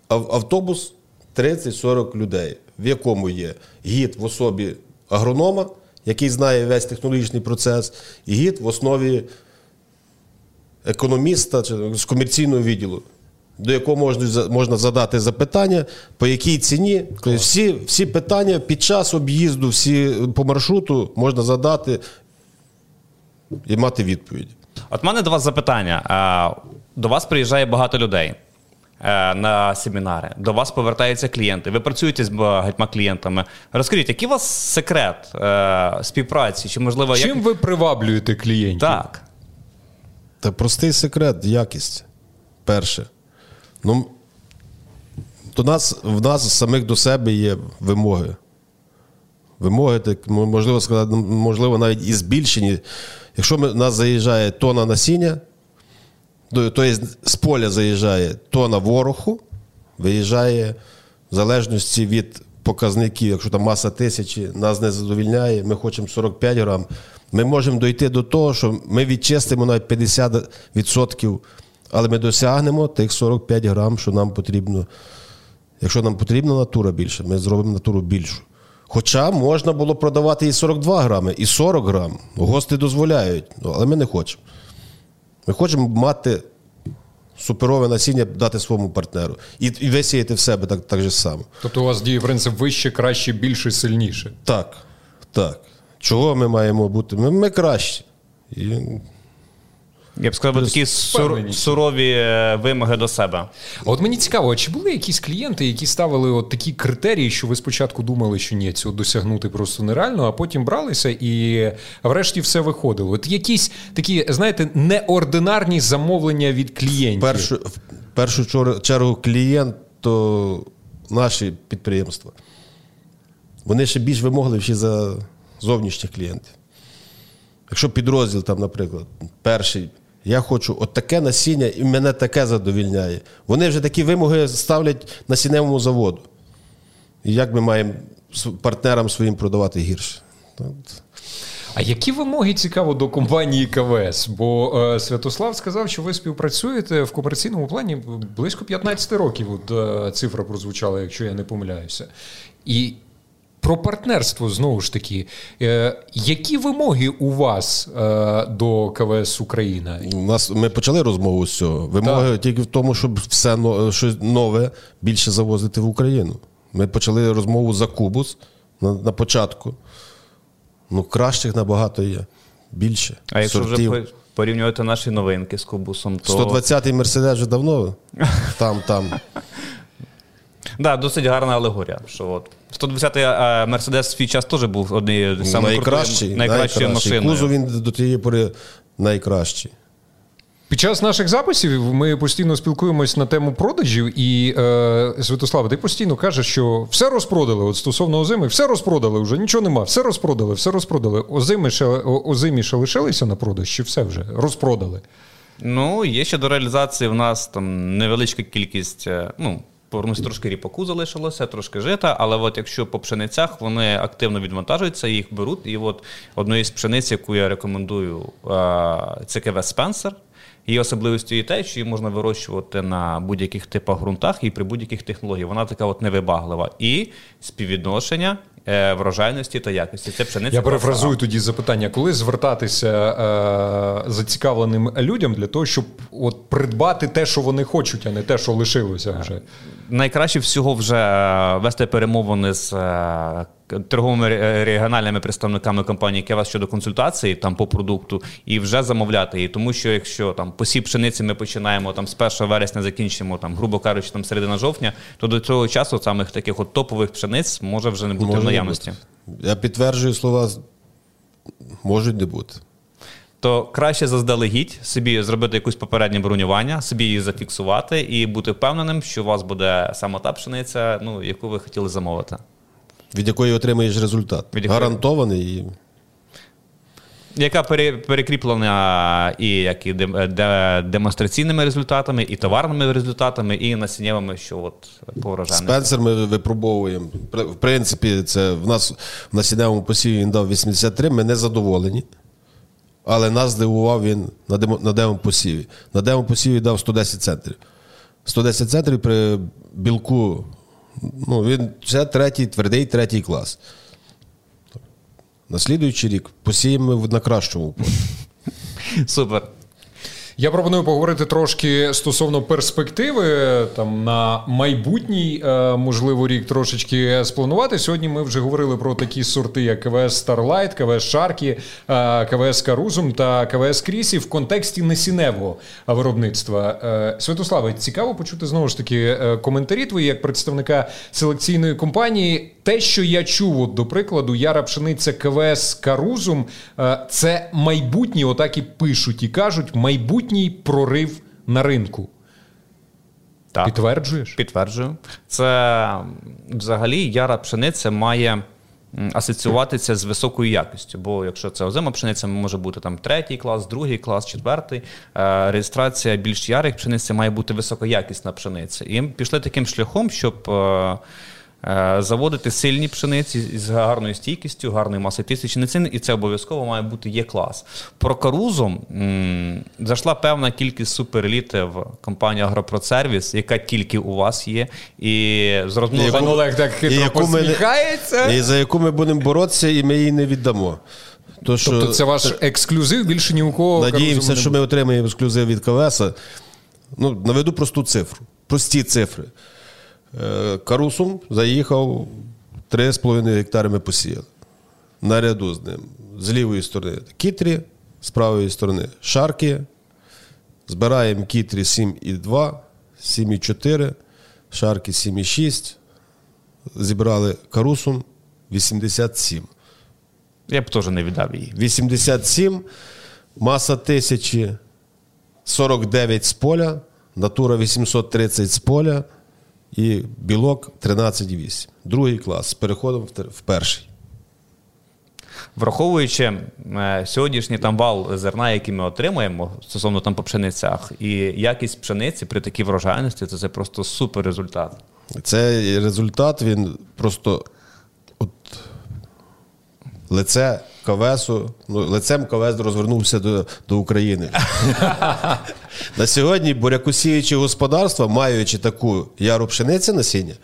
автобус. 30-40 людей, в якому є гід в особі агронома, який знає весь технологічний процес, і гід в основі економіста чи з комерційного відділу, до якого можна можна задати запитання, по якій ціні. Тобто всі всі питання під час об'їзду, всі по маршруту можна задати і мати відповідь. От в мене до вас запитання. До вас приїжджає багато людей. Е, на семінари. До вас повертаються клієнти. Ви працюєте з багатьма клієнтами. Розкажіть, який у вас секрет е, співпраці? Чи можливо чим як... ви приваблюєте клієнтів? Так. Та простий секрет, якість. Перше. Ну, до нас, В нас самих до себе є вимоги. Вимоги, так, можливо сказати, можливо, навіть і збільшені. Якщо в нас заїжджає тона насіння, Тобто з поля заїжджає тона вороху, виїжджає в залежності від показників, якщо там маса тисячі, нас не задовільняє, ми хочемо 45 грам. Ми можемо дойти до того, що ми відчистимо навіть 50%, але ми досягнемо тих 45 грам, що нам потрібно. Якщо нам потрібна натура більше, ми зробимо натуру більшу. Хоча можна було продавати і 42 грами, і 40 грам. Гости дозволяють, але ми не хочемо. Ми хочемо мати суперове насіння, дати своєму партнеру. І і висіяти в себе так так же само. Тобто у вас діє принцип вище, краще, більше, сильніше. Так. так. Чого ми маємо бути? Ми, ми кращі. І я б сказав, такі сур, сурові е, вимоги до себе. От мені цікаво, чи були якісь клієнти, які ставили от такі критерії, що ви спочатку думали, що ні, цього досягнути просто нереально, а потім бралися і врешті все виходило. От якісь такі, знаєте, неординарні замовлення від клієнтів. Першу, в першу чергу клієнт то наші підприємства. Вони ще більш вимогливіші за зовнішніх клієнтів. Якщо підрозділ, там, наприклад, перший. Я хочу от таке насіння, і мене таке задовільняє. Вони вже такі вимоги ставлять насінневому заводу. І як ми маємо партнерам своїм продавати гірше? А які вимоги цікаво до компанії КВС? Бо е, Святослав сказав, що ви співпрацюєте в комерційному плані близько 15 років. От е, цифра прозвучала, якщо я не помиляюся. І про партнерство знову ж таки. Е, які вимоги у вас е, до КВС Україна? У нас ми почали розмову з цього. Вимоги так. тільки в тому, щоб все щось нове більше завозити в Україну. Ми почали розмову за Кубус на, на початку. Ну, кращих набагато є. Більше. А якщо сортів. вже порівнювати наші новинки з Кубусом, то. 120-й Мерседес вже давно. Там, там. Да, досить гарна алегорія. що от 120-й Мерседес свій час теж був однією з найкращою найкращою машиною. Кузов він до тієї пори найкращий. Під час наших записів ми постійно спілкуємось на тему продажів, і е, Святослав, ти постійно кажеш, що все розпродали. От стосовно озими, все розпродали вже, нічого нема, все розпродали, все розпродали. Озими ще озимі ще лишилися на продаж, чи все вже розпродали? Ну, є ще до реалізації в нас там невеличка кількість. Е, ну, Повернусь трошки ріпаку залишилося, трошки жита, але от якщо по пшеницях вони активно відвантажуються, їх беруть. І от одної з пшениць, яку я рекомендую, це КВ Спенсер. Її особливістю є те, що її можна вирощувати на будь-яких типах ґрунтах і при будь-яких технологіях. Вона така от невибаглива. І співвідношення врожайності та якості. Це пшениця. Я перефразую тоді запитання, коли звертатися е, зацікавленим людям для того, щоб от придбати те, що вони хочуть, а не те, що лишилося вже. Найкраще всього вже е, вести перемовини з е, торговими регіональними представниками компанії Кевас щодо консультації там по продукту і вже замовляти її. Тому що якщо там посів пшениці ми починаємо там з 1 вересня, закінчимо там, грубо кажучи, там середина жовтня, то до цього часу самих таких от топових пшениць може вже не бути Може в наявності. бути. Я підтверджую слова, можуть не бути. То краще заздалегідь собі зробити якусь попереднє бронювання, собі її зафіксувати і бути впевненим, що у вас буде саме та пшениця, ну яку ви хотіли замовити. Від якої отримаєш результат. Від якої- Гарантований. І... Яка перекріплена і як і демонстраційними результатами, і товарними результатами, і насіннєвими, що от по. Спенсер ми випробовуємо. В принципі, це в нас в насінневому посіві він дав 83, ми не задоволені. Але нас здивував він на, демо, на демопосіві. На демопосіві дав 110 центрів. 110 центрів при білку. Ну, він це третій, твердий третій клас. Наслідуючий рік посіємо на кращому полі. Супер. Я пропоную поговорити трошки стосовно перспективи там на майбутній, е, можливо, рік трошечки спланувати. Сьогодні ми вже говорили про такі сорти, як КВС Starlight, КВС Шаркі, е, КВС Карузум та КВС Крісі в контексті несіневого виробництва. Е, Святославе, цікаво почути знову ж таки коментарі твої як представника селекційної компанії. Те, що я чув, от, до прикладу, яра пшениця КВС Карузум, це майбутнє, отак і пишуть і кажуть, майбутній прорив на ринку. Так. Підтверджуєш? Підтверджую. Це взагалі яра пшениця має асоціюватися з високою якістю. Бо якщо це озима пшениця, може бути там третій клас, другий клас, четвертий. Е, Реєстрація більш ярих пшениці має бути високоякісна пшениця. І пішли таким шляхом, щоб. Е, Заводити сильні пшениці з гарною стійкістю, гарною масою тисячницин, і це обов'язково має бути є клас. Про карузу м, зайшла певна кількість суперелітів компанії Агропродсервіс, яка тільки у вас є, і з розмови Олег так хитро ми посміхається. І за яку ми будемо боротися, і ми її не віддамо. То, що, Тобто це ваш ексклюзив, більше ні у кого. Надіємося, що ми отримаємо ексклюзив від КВС. Ну, наведу просту цифру. Прості цифри. Е, Карусум заїхав 3,5 гектари ми посіяли. Наряду з ним. З лівої сторони кітрі, з правої сторони шарки. Збираємо кітрі 7,2, 7,4, шарки 7,6. Зібрали карусум 87. я б теж не віддав її. 87, маса тисячі 49 з поля, натура 830 з поля і білок 13,8. Другий клас з переходом в перший. Враховуючи е, сьогоднішній там вал зерна, який ми отримуємо стосовно там по пшеницях, і якість пшениці при такій врожайності, то це просто супер результат. Цей результат він просто от лице КВСу, ну, лицем КВС розвернувся до, до України. На сьогодні бурякосіючі господарства, маючи таку яру пшениці насіння,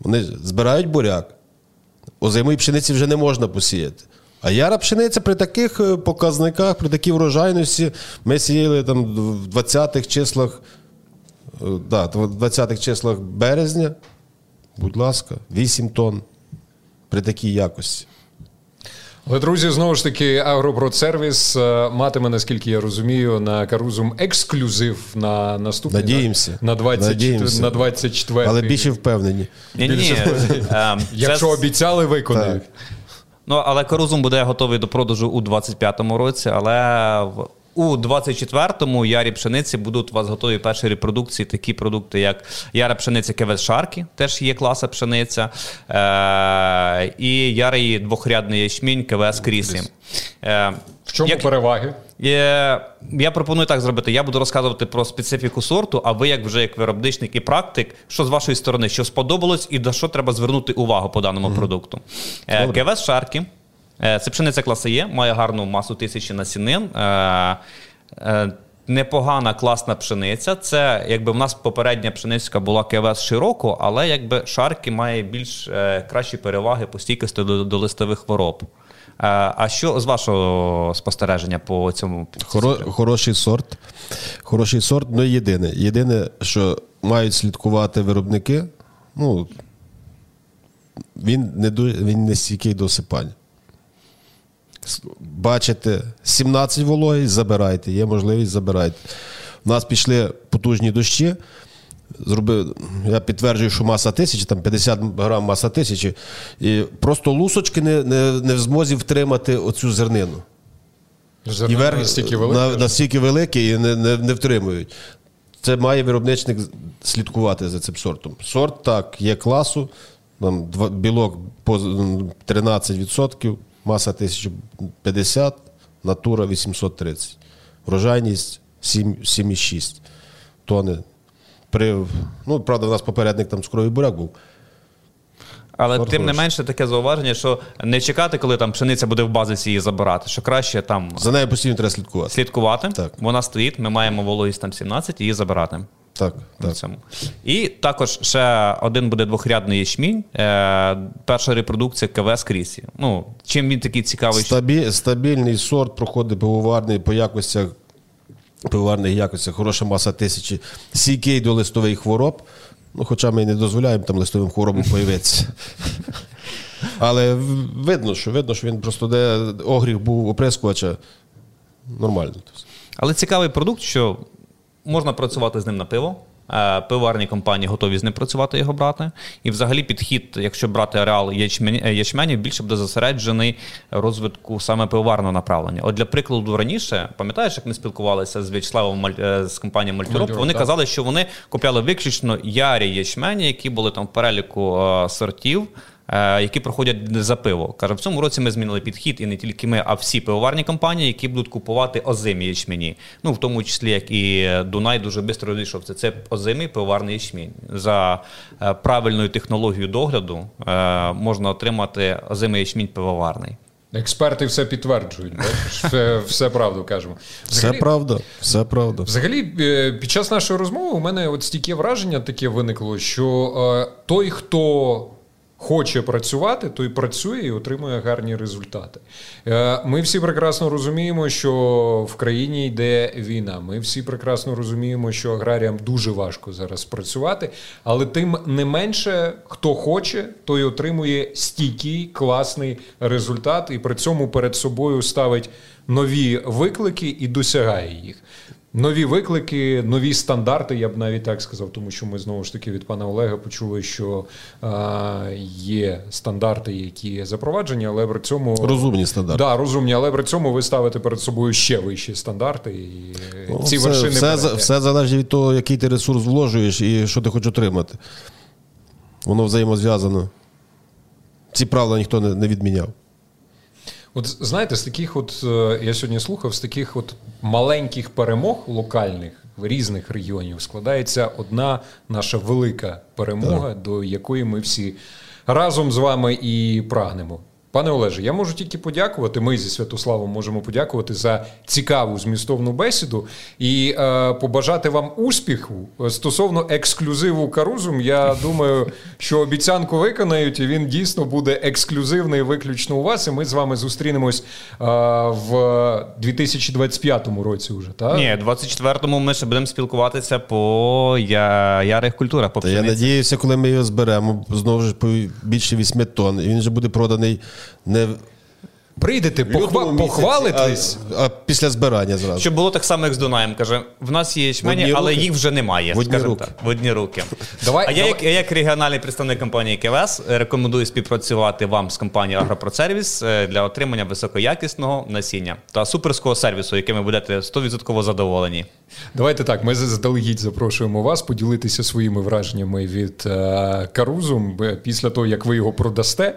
вони збирають буряк. Озимої пшениці вже не можна посіяти. А яра пшениця при таких е, показниках, при такій врожайності, ми сіяли там в 20-х числах, е, да, в 20-х числах березня, будь ласка, 8 тонн при такій якості. Але, друзі, знову ж таки, Агропродсервіс е, матиме, наскільки я розумію, на Карузум ексклюзив на наступний Надіємося. на, 20, Надіємося. на 24. Але більше впевнені. Ні, ні, Якщо обіцяли, виконають. Ну, але Карузум буде готовий до продажу у 25-му році, але у 24-му ярі пшениці будуть у вас готові перші репродукції, такі продукти, як яра пшениця Кевес Шаркі, теж є класа пшениця, е- і ярий двохрядний ячмінь КВС Крісі. Е- В чому як- переваги? Є, я пропоную так зробити. Я буду розказувати про специфіку сорту, а ви, як вже як виробничник і практик, що з вашої сторони, що сподобалось і на що треба звернути увагу по даному продукту. Е, КВС Шаркі. Е, Це пшениця класа Є, має гарну масу тисячі насінин. Е, е, непогана, класна пшениця. Це якби в нас попередня пшениця була КВС широко, але якби шарки має більш е, кращі переваги по стійкості до, до листових хвороб. Е, а що з вашого спостереження по цьому? Хоро, хороший сорт. Хороший сорт, ну єдине. Єдине, що мають слідкувати виробники, ну, він не, він не стійкий до осипання. Бачите, 17 вологий, забирайте, є можливість, забирайте. У нас пішли потужні дощі. Зробив, я підтверджую, що маса тисячі, там 50 грам маса тисячі, і просто лусочки не, не, не в змозі втримати оцю зернину. І Зерно верх настільки на, велике. настільки великий і не, не, не втримують. Це має виробничник слідкувати за цим сортом. Сорт так, є класу, там білок по 13%, маса 1050, натура 830. Врожайність 7,6 тони. При, ну, правда, у нас попередник там цукровий буряк був. Але Сорт тим не менше таке зауваження, що не чекати, коли там пшениця буде в базисі її забирати, що краще там За нею постійно треба слідкувати. слідкувати. Так. Вона стоїть, ми маємо вологість там 17, її забирати. Так, так. цьому. І також ще один буде двохрядний ячмінь. Е, перша репродукція КВС Крісі. Ну, чим він такий цікавий? що- Стабі, стабільний сорт проходить пивоварний по якостях, пивоварних якостях, хороша маса тисячі, стійкий до листових хвороб. Ну, хоча ми не дозволяємо там листовим хворобам появитися. Але видно, що видно, що він просто де огріх був оприскувача. Нормально. Але цікавий продукт, що можна працювати з ним на пиво. Е, Пиварні компанії готові з ним працювати його брати. І взагалі підхід, якщо брати ареал е, ячменів, більше буде зосереджений розвитку саме пивоварного направлення. От для прикладу, раніше, пам'ятаєш, як ми спілкувалися з В'ячеславом е, з компанією Мальтюроп, вони так. казали, що вони купляли виключно ярі ячмені, які були там в переліку сортів. Е, Які проходять за пиво. Каже, в цьому році ми змінили підхід, і не тільки ми, а всі пивоварні компанії, які будуть купувати озимі ячмені. Ну, в тому числі, як і Дунай дуже швидко розійшов. Це, це озимий пивоварний ячмінь. За е, правильною технологією догляду е, можна отримати озимий ячмінь пивоварний. Експерти все підтверджують, бачиш? Все, все правду кажемо. Все правда, все правда. Взагалі, під час нашої розмови у мене от стільки враження таке виникло, що е, той, хто хоче працювати, той працює і отримує гарні результати. Е, Ми всі прекрасно розуміємо, що в країні йде війна. Ми всі прекрасно розуміємо, що аграріям дуже важко зараз працювати, але тим не менше, хто хоче, той отримує стійкий, класний результат, і при цьому перед собою ставить нові виклики і досягає їх. Нові виклики, нові стандарти, я б навіть так сказав, тому що ми знову ж таки від пана Олега почули, що а, є стандарти, які запроваджені, але при цьому Розумні стандарти. Да, розумні, але при цьому ви ставите перед собою ще вищі стандарти, і Ну, ці все, вершини все, все залежить від того, який ти ресурс вложуєш і що ти хочеш отримати. Воно взаємозв'язано. Ці правила ніхто не, не відміняв. От знаєте, з таких, от е, я сьогодні слухав, з таких от маленьких перемог локальних в різних регіонів складається одна наша велика перемога, до якої ми всі разом з вами і прагнемо. Пане Олеже, я можу тільки подякувати. Ми зі Святославом можемо подякувати за цікаву змістовну бесіду і е, побажати вам успіху стосовно ексклюзиву Карузум. Я думаю, що обіцянку виконають, і він дійсно буде ексклюзивний виключно у вас. І ми з вами зустрінемось е, в 2025 році. Вже так Ні, 24-му ми ще будемо спілкуватися по я... ярих культурах. По Та я надіюся, коли ми його зберемо, знову ж по більше 8 тонн, і він вже буде проданий не в прийдете, похва... місяці, похвалитесь. а, а після збирання зразу. Щоб було так само, як з Дунаєм. Каже, в нас є ячмені, але руки? їх вже немає. В одні скажімо руки. Так, в одні руки. Давай- а я, давай- як, я, як регіональний представник компанії КВС, рекомендую співпрацювати вам з компанією Агропродсервіс е, для отримання високоякісного насіння та суперського сервісу, яким ви будете 100% задоволені. Давайте так. Ми заздалегідь запрошуємо вас поділитися своїми враженнями від е, Карузум після того, як ви його продасте,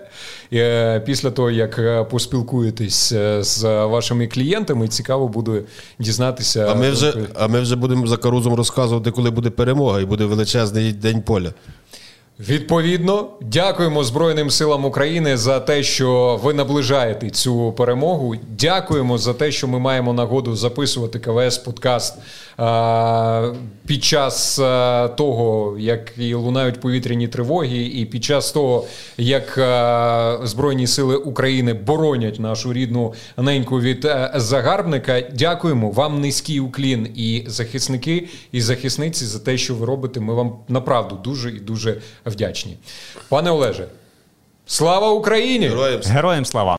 е, після того, як е, поспілкуєтесь е, з вашими клієнтами. Цікаво буде дізнатися. А ми вже, а ми вже будемо за карузом розказувати, коли буде перемога, і буде величезний день поля. Відповідно, дякуємо Збройним силам України за те, що ви наближаєте цю перемогу. Дякуємо за те, що ми маємо нагоду записувати КВС подкаст під час того, як лунають повітряні тривоги, і під час того, як Збройні сили України боронять нашу рідну неньку від загарбника. Дякуємо вам низький уклін і захисники, і захисниці за те, що ви робите. Ми вам направду дуже і дуже вдячні. Пане Олеже, слава Україні! Героям Героям слава!